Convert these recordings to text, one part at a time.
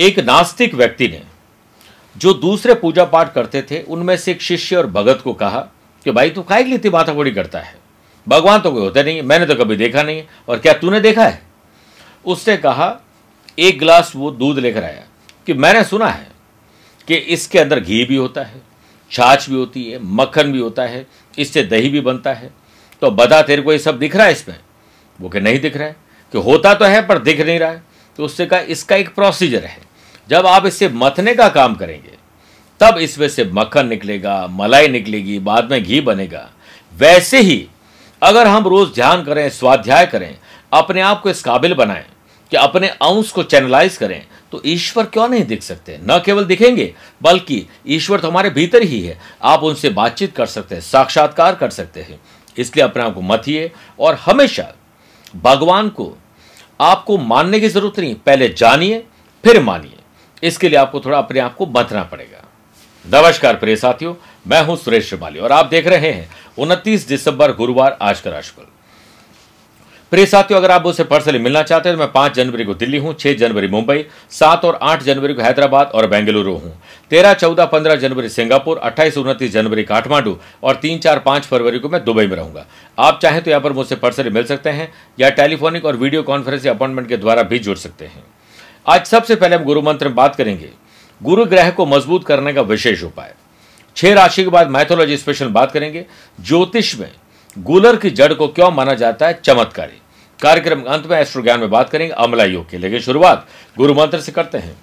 एक नास्तिक व्यक्ति ने जो दूसरे पूजा पाठ करते थे, उनमें से एक शिष्य और भगत को कहा कि भाई, तू काय के लिए इतनी माथाकोड़ी करता है। भगवान तो कोई होते नहीं, मैंने तो कभी देखा नहीं, और क्या तूने देखा है? उसने कहा, एक गिलास वो दूध लेकर आया कि मैंने सुना है कि इसके अंदर घी भी होता है, छाछ भी होती है, मक्खन भी होता है, इससे दही भी बनता है। तो बता, तेरे को ये सब दिख रहा है इसमें? वो कि नहीं दिख रहा है। कि होता तो है, पर दिख नहीं रहा है। तो उससे कहा, इसका एक प्रोसीजर है। जब आप इससे मथने का काम करेंगे, तब इसमें से मक्खन निकलेगा, मलाई निकलेगी, बाद में घी बनेगा। वैसे ही अगर हम रोज ध्यान करें, स्वाध्याय करें, अपने आप को इस काबिल बनाएँ कि अपने अंश को चैनलाइज करें तो ईश्वर क्यों नहीं दिख सकते? न केवल दिखेंगे, बल्कि ईश्वर तो हमारे भीतर ही है। आप उनसे बातचीत कर सकते हैं, साक्षात्कार कर सकते हैं। इसलिए अपने आप को मथिए और हमेशा भगवान को आपको मानने की ज़रूरत नहीं। पहले जानिए, फिर मानिए। इसके लिए आपको थोड़ा अपने आप को बतना पड़ेगा। नमस्कार प्रिय साथियों, मैं हूँ सुरेश श्रिवाली और आप देख रहे हैं उनतीस दिसंबर गुरुवार आज का राशिफल। प्रिय साथियों, अगर आप मुझसे पर्सनली मिलना चाहते हैं तो मैं पाँच जनवरी को दिल्ली हूँ, छह जनवरी मुंबई, सात और आठ जनवरी को हैदराबाद और बेंगलुरु हूँ। तेरह, चौदह, पंद्रह जनवरी सिंगापुर, अट्ठाईस, उनतीस जनवरी काठमांडू और तीन, चार, पाँच फरवरी को मैं दुबई में रहूँगा। आप चाहें तो यहाँ पर मुझसे पर्सनली मिल सकते हैं या टेलीफोनिक और वीडियो कॉन्फ्रेंस अपॉइंटमेंट के द्वारा भी जुड़ सकते हैं। आज सबसे पहले हम गुरु मंत्र में बात करेंगे। गुरु ग्रह को मज़बूत करने का विशेष उपाय। छह राशि के बाद मैथोलॉजी स्पेशल बात करेंगे। ज्योतिष में गुलर की जड़ को क्यों माना जाता है? चमत्कारी। कार्यक्रम अंत में एस्ट्रो ज्ञान में बात करेंगे अमला योग की लेकिन शुरुआत गुरु मंत्र से करते हैं।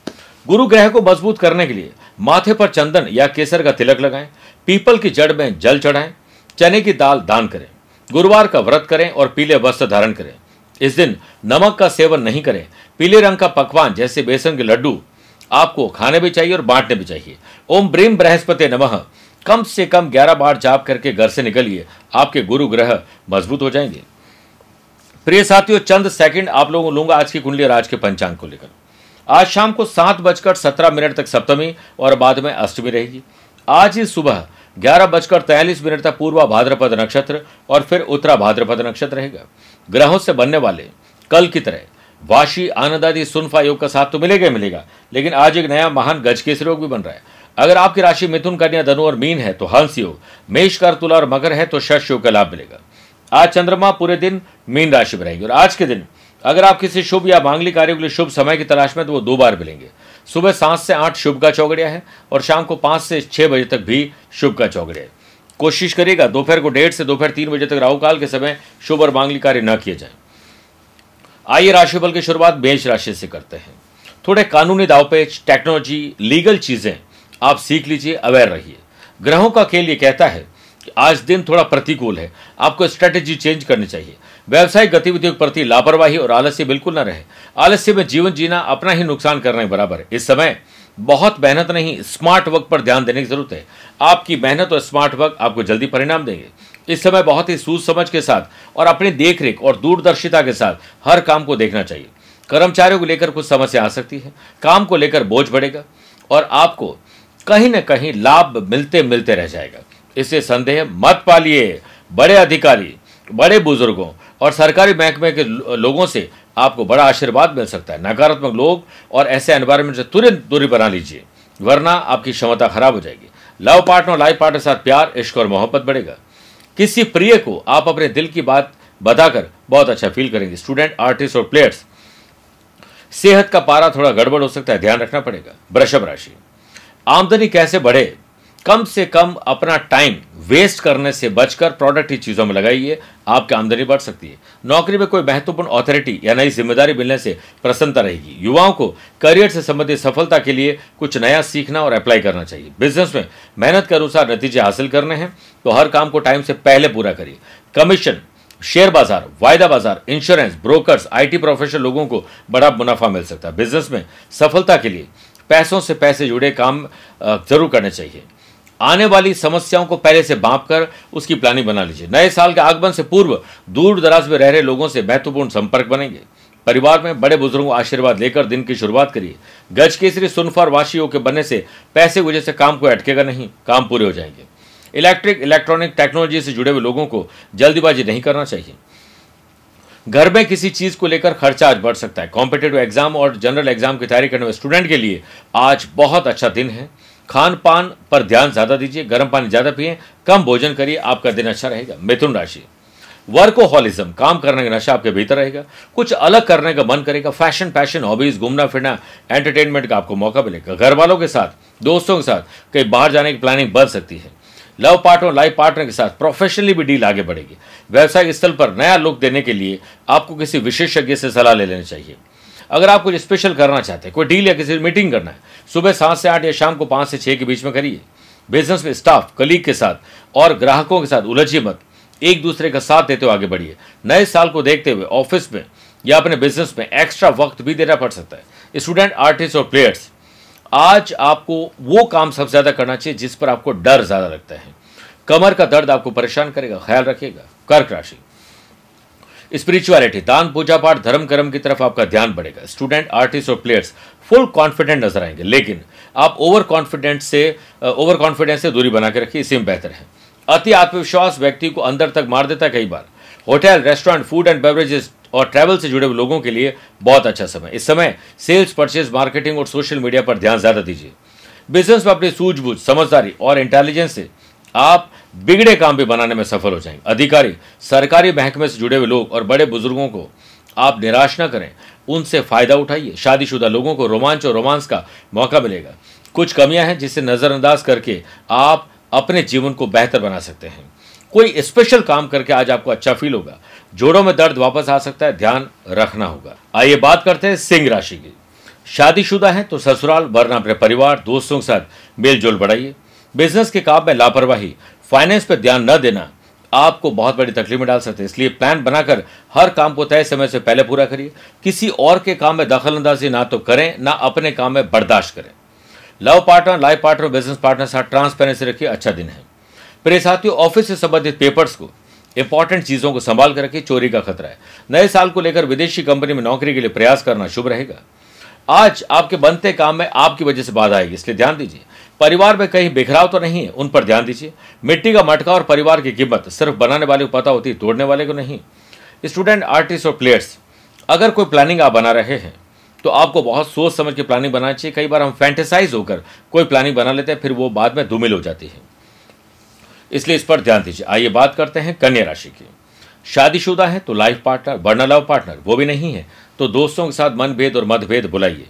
गुरु ग्रह को मज़बूत करने के लिए माथे पर चंदन या केसर का तिलक लगाएँ, पीपल की जड़ में जल चढ़ाएँ, चने की दाल दान करें, गुरुवार का व्रत करें और पीले वस्त्र धारण करें। इस दिन नमक का सेवन नहीं करें पीले रंग का पकवान जैसे बेसन के लड्डू आपको खाने भी चाहिए और बांटने भी चाहिए। ओम ब्रीम बृहस्पति नमः। कम से कम 11 बार जाप करके घर से निकलिए। आपके गुरु ग्रह मज़बूत हो जाएँगे। प्रिय साथियों, चंद सेकंड आप लोगों लूँगा आज की कुंडली और आज के पंचांग को लेकर। आज शाम को सात बजकर सत्रह मिनट तक सप्तमी और बाद में अष्टमी रहेगी। आज ही सुबह ग्यारह बजकर तैयलीस मिनट तक पूर्वा भाद्रपद नक्षत्र और फिर उत्तरा भाद्रपद नक्षत्र रहेगा। ग्रहों से बनने वाले कल की तरह वाशी आनंद आदि सुनफा योग का साथ तो मिलेगा ही मिलेगा, लेकिन आज एक नया महान गज केसरी योग भी बन रहा है। अगर आपकी राशि मिथुन, कन्या, धनु और मीन है तो हंस योग मेष कर तुला और मकर है तो शश योग का लाभ मिलेगा। आज चंद्रमा पूरे दिन मीन राशि में रहेगी, और आज के दिन अगर आप किसी शुभ या मांगलिक कार्य के लिए शुभ समय की तलाश में तो वो दो बार मिलेंगे। सुबह सात से आठ शुभ का चौगड़िया है, और शाम को पाँच से छह बजे तक भी शुभ का चौगड़िया है। कोशिश करिएगा, दोपहर को डेढ़ से दोपहर तीन बजे तक राहुकाल के समय शुभ और मांगलिक कार्य न किए जाए। आइए राशिफल की शुरुआत मेष राशि से करते हैं। थोड़े कानूनी दावपेच टेक्नोलॉजी लीगल चीज़ें आप सीख लीजिए अवेयर रहिए। ग्रहों का खेल ये कहता है कि आज दिन थोड़ा प्रतिकूल है। आपको स्ट्रेटेजी चेंज करनी चाहिए। व्यवसायिक गतिविधियों के प्रति लापरवाही और आलस्य बिल्कुल न रहे। आलस्य में जीवन जीना अपना ही नुकसान करने के बराबर। है इस समय बहुत मेहनत नहीं स्मार्ट वर्क पर ध्यान देने की ज़रूरत है। आपकी मेहनत और स्मार्ट वर्क आपको जल्दी परिणाम देंगे। इस समय बहुत ही सूझ समझ के साथ और अपनी देखरेख और दूरदर्शिता के साथ हर काम को देखना चाहिए। कर्मचारियों को लेकर कुछ समस्या आ सकती है, काम को लेकर बोझ बढ़ेगा और आपको कहीं ना कहीं लाभ मिलते मिलते रह जाएगा। इससे संदेह मत पालिए। बड़े अधिकारी, बड़े बुज़ुर्गों और सरकारी महकमे के लोगों से आपको बड़ा आशीर्वाद मिल सकता है। नकारात्मक लोग और ऐसे एनवायरमेंट से तुरंत दूरी बना लीजिए, वरना आपकी क्षमता खराब हो जाएगी। लव पार्टनर और लाइफ पार्टनर के साथ प्यार, इश्क और मोहब्बत बढ़ेगा। किसी प्रिय को आप अपने दिल की बात बताकर बहुत अच्छा फील करेंगे। स्टूडेंट आर्टिस्ट और प्लेयर्स सेहत का पारा थोड़ा गड़बड़ हो सकता है, ध्यान रखना पड़ेगा। वृषभ राशि, आमदनी कैसे बढ़े? कम से कम अपना टाइम वेस्ट करने से बचकर प्रोडक्ट ही चीज़ों में लगाइए, आपकी आमदनी बढ़ सकती है। नौकरी में कोई महत्वपूर्ण अथॉरिटी या नई ज़िम्मेदारी मिलने से प्रसन्नता रहेगी। युवाओं को करियर से संबंधित सफलता के लिए कुछ नया सीखना और अप्लाई करना चाहिए। बिज़नेस में मेहनत के अनुसार नतीजे हासिल करने हैं तो हर काम को टाइम से पहले पूरा करिए। कमीशन शेयर बाज़ार, वायदा बाज़ार इंश्योरेंस ब्रोकर्स आईटी प्रोफेशनल लोगों को बड़ा मुनाफा मिल सकता है। बिज़नेस में सफलता के लिए पैसों से पैसे जुड़े काम ज़रूर करने चाहिए। आने वाली समस्याओं को पहले से बांप कर उसकी प्लानिंग बना लीजिए। नए साल के आगमन से पूर्व दूर दराज में रह रहे लोगों से महत्वपूर्ण संपर्क बनेंगे। परिवार में बड़े बुज़ुर्गों आशीर्वाद लेकर दिन की शुरुआत करिए। गज केसरी सुनफार वाशियों के बनने से पैसे वजह से काम को अटकेगा नहीं, काम पूरे हो जाएँगे। इलेक्ट्रिक, इलेक्ट्रॉनिक टेक्नोलॉजी से जुड़े हुए लोगों को जल्दीबाजी नहीं करना चाहिए। घर में किसी चीज़ को लेकर खर्चा आज बढ़ सकता है। कॉम्पिटेटिव एग्ज़ाम और जनरल एग्ज़ाम की तैयारी करने वाले स्टूडेंट के लिए आज बहुत अच्छा दिन है। खान पान पर ध्यान ज़्यादा दीजिए, गर्म पानी ज़्यादा पिए, कम भोजन करिए, आपका दिन अच्छा रहेगा। मिथुन राशि। वर्कोहॉलिज्म, काम करने का नशा आपके भीतर रहेगा, कुछ अलग करने का मन करेगा, फ़ैशन, पैशन, हॉबीज, घूमना फिरना, एंटरटेनमेंट का आपको मौका मिलेगा। घर वालों के साथ, दोस्तों के साथ, कहीं बाहर जाने की प्लानिंग बन सकती है। लव पार्टनर लाइफ पार्टनर के साथ प्रोफेशनली भी डील आगे बढ़ेगी। व्यवसायिक स्थल पर नया लुक देने के लिए आपको किसी विशेषज्ञ से सलाह ले लेनी चाहिए। अगर आप कुछ स्पेशल करना चाहते हैं, कोई डील या किसी मीटिंग करना है, सुबह सात से आठ या शाम को पाँच से छह के बीच में करिए। बिज़नेस में स्टाफ कलीग के साथ और ग्राहकों के साथ उलझिए मत। एक दूसरे का साथ देते हुए आगे बढ़िए। नए साल को देखते हुए ऑफ़िस में या अपने बिज़नेस में एक्स्ट्रा वक्त भी देना पड़ सकता है। स्टूडेंट आर्टिस्ट और प्लेयर्स आज आपको वो काम सबसे ज़्यादा करना चाहिए जिस पर आपको डर ज़्यादा लगता है। कमर का दर्द आपको परेशान करेगा, ख्याल रखिएगा। कर्क राशि। स्पिरिचुअलिटी दान, पूजा पाठ, धर्म, कर्म की तरफ़ आपका ध्यान बढ़ेगा। स्टूडेंट आर्टिस्ट और प्लेयर्स फुल कॉन्फिडेंट नज़र आएँगे। लेकिन आप ओवर कॉन्फिडेंट से ओवर कॉन्फिडेंस से दूरी बना के रखिए इसी में बेहतर है। अति आत्मविश्वास व्यक्ति को अंदर तक मार देता है कई बार। Hotel restaurant food and beverages और ट्रैवल से जुड़े हुए लोगों के लिए बहुत अच्छा समय। इस समय सेल्स परचेज मार्केटिंग और सोशल मीडिया पर ध्यान ज़्यादा दीजिए। बिज़नेस में अपनी सूझबूझ, समझदारी और इंटेलिजेंस से आप बिगड़े काम भी बनाने में सफल हो जाएँगे। अधिकारी, सरकारी महकमे से जुड़े हुए लोग और बड़े बुज़ुर्गों को आप निराश न करें। उनसे फ़ायदा उठाइए। शादीशुदा लोगों को रोमांच और रोमांस का मौका मिलेगा। कुछ कमियाँ हैं जिसे नजरअंदाज करके आप अपने जीवन को बेहतर बना सकते हैं। कोई स्पेशल काम करके आज आपको अच्छा फील होगा। जोड़ों में दर्द वापस आ सकता है। ध्यान रखना होगा। आइए बात करते हैं सिंह राशि की। शादीशुदा है तो ससुराल, वरना अपने परिवार, दोस्तों के साथ मेलजोल बढ़ाइए। बिज़नेस के काम में लापरवाही फाइनेंस पर ध्यान न देना। आपको बहुत बड़ी तकलीफ़ में डाल सकते हैं। इसलिए प्लान बनाकर हर काम को तय समय से पहले पूरा करिए। किसी और के काम में दखल अंदाजी ना तो करें, ना अपने काम में बर्दाश्त करें। Love partner life partner business partner साथ ट्रांसपेरेंसी रखिए अच्छा दिन है। प्रिय साथियों ऑफ़िस से संबंधित पेपर्स को इंपॉर्टेंट चीज़ों को संभाल कर रखिए, चोरी का खतरा है। नए साल को लेकर विदेशी कंपनी में नौकरी के लिए प्रयास करना शुभ रहेगा। आज आपके बनते काम में आपकी वजह से बाधा आएगी, इसलिए ध्यान दीजिए। परिवार में कहीं बिखराव तो नहीं है, उन पर ध्यान दीजिए। मिट्टी का मटका और परिवार की कीमत सिर्फ़ बनाने वाले को पता होती है तोड़ने वाले को नहीं। स्टूडेंट, आर्टिस्ट और प्लेयर्स, अगर कोई प्लानिंग आप बना रहे हैं तो आपको बहुत सोच समझ के प्लानिंग बनानी चाहिए। कई बार हम फैंटेसाइज होकर कोई प्लानिंग बना लेते हैं, फिर वो बाद में धूमिल हो जाती है। इसलिए इस पर ध्यान दीजिए। आइए बात करते हैं कन्या राशि की। शादीशुदा है तो लाइफ पार्टनर वरना लव पार्टनर वो भी नहीं है। तो दोस्तों के साथ मनभेद और मतभेद बुलाइए।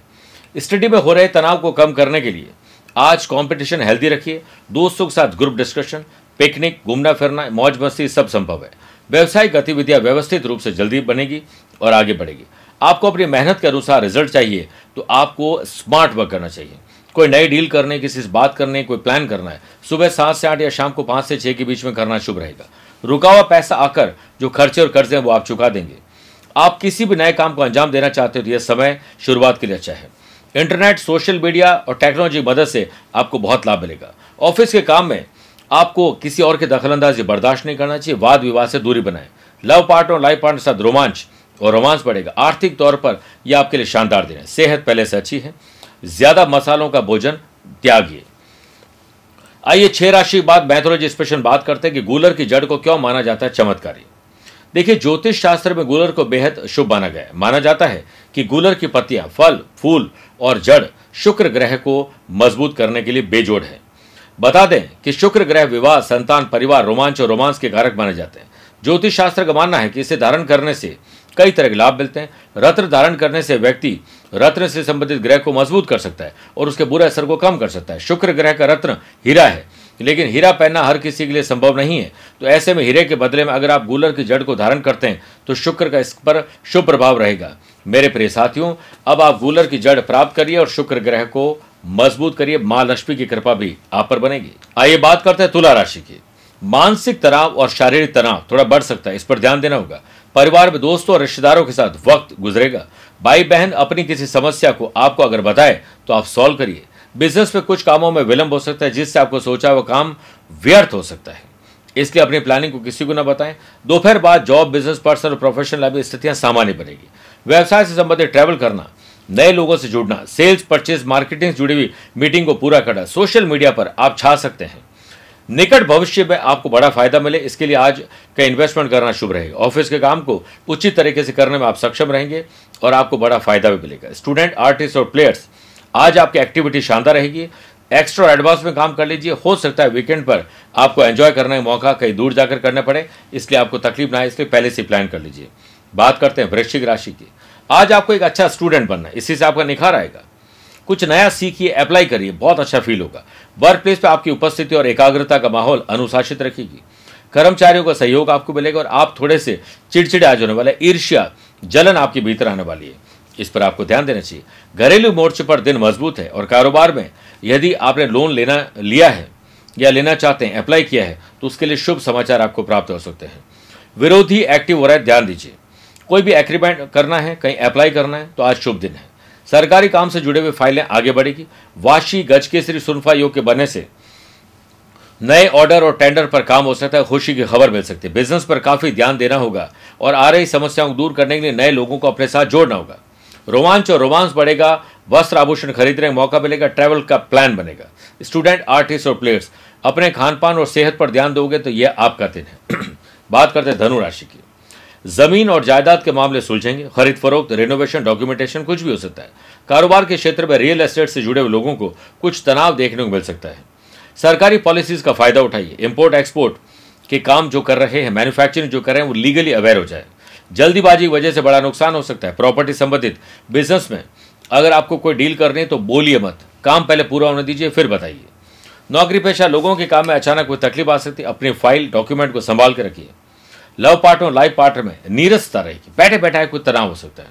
स्टडी में हो रहे तनाव को कम करने के लिए आज कंपटीशन हेल्दी रखिए। दोस्तों के साथ ग्रुप डिस्कशन पिकनिक घूमना फिरना, मौज मस्ती सब संभव है। व्यवसायिक गतिविधियाँ व्यवस्थित रूप से जल्दी बनेगी और आगे बढ़ेगी। आपको अपनी मेहनत के अनुसार रिज़ल्ट चाहिए तो आपको स्मार्ट वर्क करना चाहिए। कोई नई डील करने, किसी से बात करने, कोई प्लान करना है, सुबह सात से आठ या शाम को पाँच से छह के बीच में करना शुभ रहेगा। रुका हुआ पैसा आकर जो खर्चे और कर्जे हैं वो आप चुका देंगे। आप किसी भी नए काम को अंजाम देना चाहते हो तो यह समय शुरुआत के लिए अच्छा है। इंटरनेट, सोशल मीडिया और टेक्नोलॉजी मदद से आपको बहुत लाभ मिलेगा। ऑफ़िस के काम में आपको किसी और के दखलंदाजी बर्दाश्त नहीं करना चाहिए, वाद विवाद से दूरी बनाए। लव पार्टनर और लाइफ पार्टनर के साथ रोमांच और रोमांस बढ़ेगा। आर्थिक तौर पर यह आपके लिए शानदार दिन है। सेहत पहले से अच्छी है। ज़्यादा मसालों का भोजन त्यागिए। आइए छह राशि बाद मैथोलॉजी स्पेशल बात करते हैं कि गूलर की जड़ को क्यों माना जाता है चमत्कारी। देखिए, ज्योतिष शास्त्र में गूलर को बेहद शुभ माना गया है। माना जाता है कि गूलर की पत्तियाँ फल, फूल और जड़ शुक्र ग्रह को मज़बूत करने के लिए बेजोड़ है। बता दें कि शुक्र ग्रह विवाह, संतान, परिवार, रोमांच और रोमांस के कारक माने जाते हैं। ज्योतिष शास्त्र का मानना है कि इसे धारण करने से कई तरह के लाभ मिलते हैं। रत्न धारण करने से व्यक्ति रत्न से संबंधित ग्रह को मज़बूत कर सकता है और उसके बुरे असर को कम कर सकता है। शुक्र ग्रह का रत्न हीरा है। लेकिन हीरा पहनना हर किसी के लिए संभव नहीं है। तो ऐसे में हीरे के बदले में अगर आप गूलर की जड़ को धारण करते हैं तो शुक्र का इस पर शुभ प्रभाव रहेगा। मेरे प्रिय साथियों, अब आप गूलर की जड़ प्राप्त करिए और शुक्र ग्रह को मज़बूत करिए। माँ लक्ष्मी की कृपा भी आप पर बनेगी। आइए बात करते हैं तुला राशि की। मानसिक तनाव और शारीरिक तनाव थोड़ा बढ़ सकता है, इस पर ध्यान देना होगा। परिवार में दोस्तों और रिश्तेदारों के साथ वक्त गुजरेगा। भाई बहन अपनी किसी समस्या को आपको अगर बताए तो आप सॉल्व करिए। बिज़नेस में कुछ कामों में विलंब हो सकता है, जिससे आपको सोचा हुआ काम व्यर्थ हो सकता है। इसलिए अपनी प्लानिंग को किसी को ना बताएँ। दोपहर बाद जॉब बिज़नेस पर्सनल और प्रोफेशनल लाइफ स्थितियाँ सामान्य बनेगी। व्यवसाय से संबंधित ट्रैवल करना, नए लोगों से जुड़ना सेल्स परचेज मार्केटिंग से जुड़ी हुई मीटिंग को पूरा करना सोशल मीडिया पर आप छा सकते हैं। निकट भविष्य में आपको बड़ा फ़ायदा मिले, इसके लिए आज का इन्वेस्टमेंट करना शुभ रहेगा। ऑफ़िस के काम को उचित तरीके से करने में आप सक्षम रहेंगे और आपको बड़ा फ़ायदा भी मिलेगा। स्टूडेंट आर्टिस्ट और प्लेयर्स आज आपकी एक्टिविटी शानदार रहेगी। एक्स्ट्रा एडवांस में काम कर लीजिए। हो सकता है वीकेंड पर आपको एंजॉय करने का मौका कहीं दूर जाकर करना पड़े। इसलिए आपको तकलीफ़ ना आए, इसलिए पहले से प्लान कर लीजिए। बात करते हैं वृश्चिक राशि की। आज आपको एक अच्छा स्टूडेंट बनना है। इसी से आपका निखार आएगा। कुछ नया सीखिए अप्लाई करिए। बहुत अच्छा फील होगा। वर्क प्लेस पर आपकी उपस्थिति और एकाग्रता का माहौल अनुशासित रखेगी। कर्मचारियों का सहयोग आपको मिलेगा और आप थोड़े से चिड़चिड़े आज होने वाले, ईर्ष्या, जलन आपके भीतर आने वाली है। इस पर आपको ध्यान देना चाहिए। घरेलू मोर्चे पर दिन मज़बूत है और कारोबार में यदि आपने लोन लेना, लिया है या लेना चाहते हैं, अप्लाई किया है तो उसके लिए शुभ समाचार आपको प्राप्त हो सकते हैं। विरोधी एक्टिव हो रहा है, ध्यान दीजिए। कोई भी एग्रीमेंट करना है, कहीं अप्लाई करना है तो आज शुभ दिन है। सरकारी काम से जुड़े हुए फाइलें आगे बढ़ेगी। वाशी गज केसरी सुनफा योग के बनने से नए ऑर्डर और टेंडर पर काम हो सकता है, खुशी की खबर मिल सकती है। बिज़नेस पर काफ़ी ध्यान देना होगा और आ रही समस्याओं को दूर करने के लिए नए लोगों को अपने साथ जोड़ना होगा। रोमांच और रोमांस बढ़ेगा, वस्त्र आभूषण खरीदने का मौका मिलेगा ट्रैवल का प्लान बनेगा। स्टूडेंट आर्टिस्ट और प्लेयर्स अपने खान पान और सेहत पर ध्यान दोगे तो यह आपका दिन है। बात करते हैं धनु राशि की। ज़मीन और जायदाद के मामले सुलझेंगे। खरीद फरोख्त रेनोवेशन डॉक्यूमेंटेशन कुछ भी हो सकता है। कारोबार के क्षेत्र में रियल एस्टेट से जुड़े हुए लोगों को कुछ तनाव देखने को मिल सकता है। सरकारी पॉलिसीज़ का फ़ायदा उठाइए। इंपोर्ट एक्सपोर्ट के काम जो कर रहे हैं मैन्युफैक्चरिंग जो कर रहे हैं, वो लीगली अवेयर हो जाए। जल्दीबाजी की वजह से बड़ा नुकसान हो सकता है प्रॉपर्टी संबंधित बिज़नेस में। अगर आपको कोई डील करनी है तो बोलिए मत। काम पहले पूरा होने दीजिए, फिर बताइए। नौकरी पेशा लोगों के काम में अचानक कोई तकलीफ़ आ सकती है, अपनी फ़ाइल डॉक्यूमेंट को संभाल के रखिए। लव पार्टनर और लाइफ पार्टनर में नीरसता रहेगी बैठे बैठे कोई तनाव हो सकता है।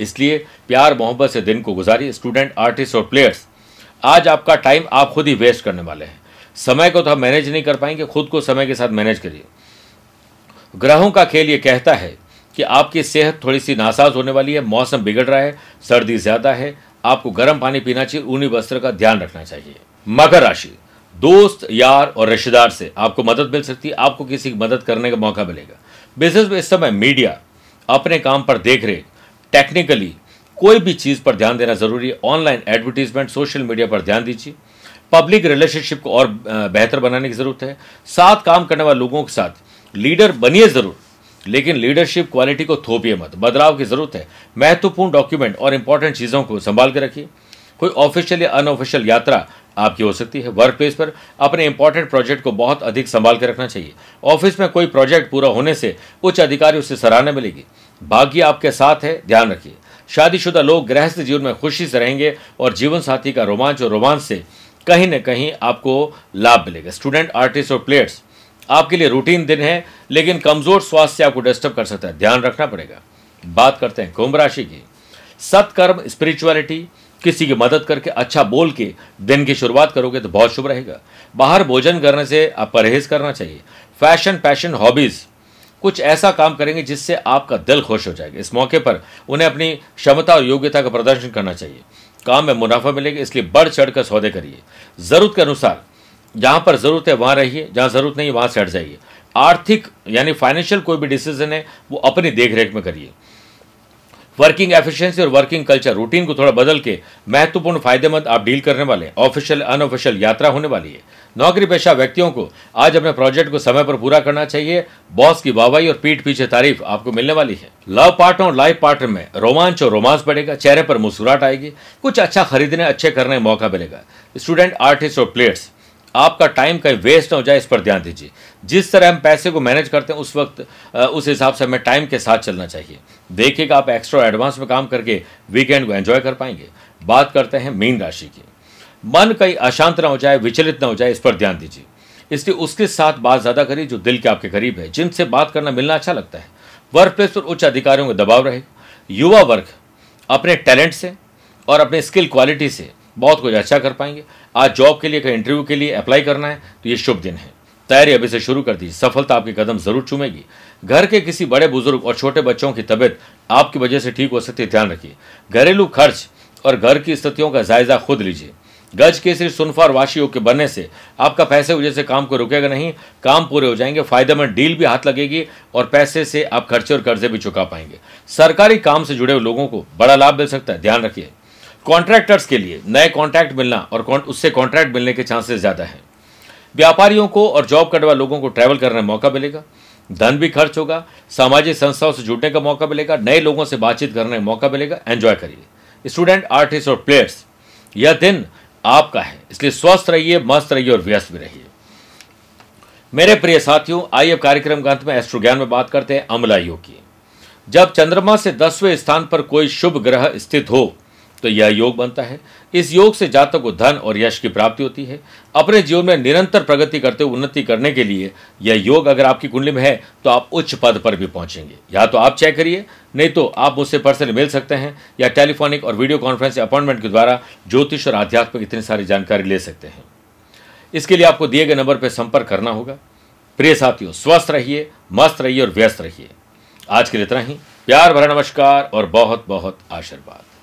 इसलिए प्यार, मोहब्बत से दिन को गुजारिए स्टूडेंट आर्टिस्ट और प्लेयर्स आज आपका टाइम आप खुद ही वेस्ट करने वाले हैं। समय को तो हम मैनेज नहीं कर पाएँगे, खुद को समय के साथ मैनेज करिए। ग्रहों का खेल ये कहता है कि आपकी सेहत थोड़ी सी नासाज होने वाली है, मौसम बिगड़ रहा है, सर्दी ज़्यादा है, आपको गर्म पानी पीना चाहिए, ऊनी वस्त्र का ध्यान रखना चाहिए। मकर राशि, दोस्त, यार और रिश्तेदार से आपको मदद मिल सकती है, आपको किसी की मदद करने का मौका मिलेगा। बिज़नेस में इस समय मीडिया, अपने काम पर देख रेख टेक्निकली कोई भी चीज़ पर ध्यान देना ज़रूरी है। ऑनलाइन एडवर्टीजमेंट, सोशल मीडिया पर ध्यान दीजिए। पब्लिक रिलेशनशिप को और बेहतर बनाने की ज़रूरत है। साथ काम करने वाले लोगों के साथ लीडर बनिए ज़रूर। लेकिन लीडरशिप क्वालिटी को थोपिए मत। बदलाव की ज़रूरत है। महत्वपूर्ण डॉक्यूमेंट और इंपॉर्टेंट चीज़ों को संभाल के रखिए। कोई ऑफिशियल या अनऑफिशियल यात्रा आपकी हो सकती है। वर्क प्लेस पर अपने इंपॉर्टेंट प्रोजेक्ट को बहुत अधिक संभाल के रखना चाहिए। ऑफ़िस में कोई प्रोजेक्ट पूरा होने से उच्च अधिकारी उससे सराहना मिलेगी। भाग्य आपके साथ है, ध्यान रखिए। शादीशुदा लोग गृहस्थ जीवन में खुशी से रहेंगे और जीवन साथी का रोमांच और रोमांच से कहीं ना कहीं आपको लाभ मिलेगा। स्टूडेंट आर्टिस्ट और प्लेयर्स आपके लिए रूटीन दिन है, लेकिन कमज़ोर स्वास्थ्य आपको डिस्टर्ब कर सकता है। ध्यान रखना पड़ेगा। बात करते हैं कुंभ राशि की। सत्कर्म स्पिरिचुअलिटी किसी की मदद करके अच्छा बोल के दिन की शुरुआत करोगे तो बहुत शुभ रहेगा। बाहर भोजन करने से आप परहेज करना चाहिए। फ़ैशन पैशन हॉबीज कुछ ऐसा काम करेंगे जिससे आपका दिल खुश हो जाएगा। इस मौके पर उन्हें अपनी क्षमता और योग्यता का प्रदर्शन करना चाहिए। काम में मुनाफा मिलेगा, इसलिए बढ़ चढ़ कर सौदे करिए। ज़रूरत के अनुसार जहाँ पर ज़रूरत है वहाँ रहिए, जहाँ ज़रूरत नहीं वहाँ से हट जाइए। आर्थिक, यानी फाइनेंशियल कोई भी डिसीज़न है, वो अपनी देखरेख में करिए। वर्किंग एफिशिएंसी और वर्किंग कल्चर रूटीन को थोड़ा बदल के महत्वपूर्ण फ़ायदेमंद आप डील करने वाले हैं। ऑफिशियल अनऑफिशियल यात्रा होने वाली है। नौकरी पेशा व्यक्तियों को आज अपने प्रोजेक्ट को समय पर पूरा करना चाहिए। बॉस की वाहवाही और पीठ पीछे तारीफ़ आपको मिलने वाली है। लव पार्टनर और लाइफ पार्टनर में रोमांच और रोमांस बढ़ेगा, चेहरे पर मुस्कुराहट आएगी। कुछ अच्छा खरीदने, अच्छे करने का मौका मिलेगा। स्टूडेंट आर्टिस्ट और प्लेयर्स आपका टाइम कहीं वेस्ट ना हो जाए, इस पर ध्यान दीजिए। जिस तरह हम पैसे को मैनेज करते हैं, उस वक्त उस हिसाब से हमें टाइम के साथ चलना चाहिए। देखिएगा आप एक्स्ट्रा एडवांस में काम करके वीकेंड को एंजॉय कर पाएँगे। बात करते हैं मीन राशि की। मन कहीं अशांत ना हो जाए, विचलित ना हो जाए, इस पर ध्यान दीजिए। इसलिए उसके साथ बात ज़्यादा करिए जो दिल के आपके करीब है। जिनसे बात करना मिलना अच्छा लगता है। वर्क प्लेस पर उच्च अधिकारियों का दबाव रहे। युवा वर्ग अपने टैलेंट से और अपने स्किल क्वालिटी से बहुत कुछ अच्छा कर पाएँगे। आज जॉब के लिए, कहीं इंटरव्यू के लिए अप्लाई करना है तो ये शुभ दिन है। तैयारी अभी से शुरू कर दीजिए। सफलता आपके कदम ज़रूर चूमेगी। घर के किसी बड़े बुज़ुर्ग और छोटे बच्चों की तबीयत आपकी वजह से ठीक हो सकती है, ध्यान रखिए। घरेलू खर्च और घर की स्थितियों का जायजा खुद लीजिए। गज के सिर्फ़ सुनफा और वाशी के बनने से आपका पैसे वजह से काम को रुकेगा नहीं, काम पूरे हो जाएँगे फ़ायदेमंद डील भी हाथ लगेगी और पैसे से आप खर्चे और कर्जे भी चुका पाएँगे। सरकारी काम से जुड़े हुए लोगों को बड़ा लाभ मिल सकता है, ध्यान रखिए। कॉन्ट्रैक्टर्स के लिए नए कॉन्ट्रैक्ट मिलना और उससे कॉन्ट्रैक्ट मिलने के चांसेस ज़्यादा हैं। व्यापारियों को और जॉब करने वाले लोगों को ट्रैवल करने का मौका मिलेगा। धन भी खर्च होगा। सामाजिक संस्थाओं से जुड़ने का मौका मिलेगा। नए लोगों से बातचीत करने का मौका मिलेगा। एंजॉय करिए। स्टूडेंट आर्टिस्ट और प्लेयर्स यह दिन आपका है। इसलिए स्वस्थ रहिए, मस्त रहिए और व्यस्त भी रहिए। मेरे प्रिय साथियों, आइए कार्यक्रम के अंत में एस्ट्रो ज्ञान में बात करते हैं अमला योग। की जब चंद्रमा से दसवें स्थान पर कोई शुभ ग्रह स्थित हो तो यह योग बनता है। इस योग से जातक को धन और यश की प्राप्ति होती है। अपने जीवन में निरंतर प्रगति करते हुए उन्नति करने के लिए यह योग अगर आपकी कुंडली में है तो आप उच्च पद पर भी पहुँचेंगे। या तो आप चेक करिए, नहीं तो आप मुझसे पर्सनली मिल सकते हैं या टेलीफोनिक और वीडियो कॉन्फ्रेंस अपॉइंटमेंट के द्वारा ज्योतिष और आध्यात्मिक इतनी सारी जानकारी ले सकते हैं। इसके लिए आपको दिए गए नंबर पर संपर्क करना होगा। प्रिय साथियों, स्वस्थ रहिए, मस्त रहिए और व्यस्त रहिए। आज के लिए इतना ही। प्यार भरा नमस्कार और बहुत बहुत आशीर्वाद।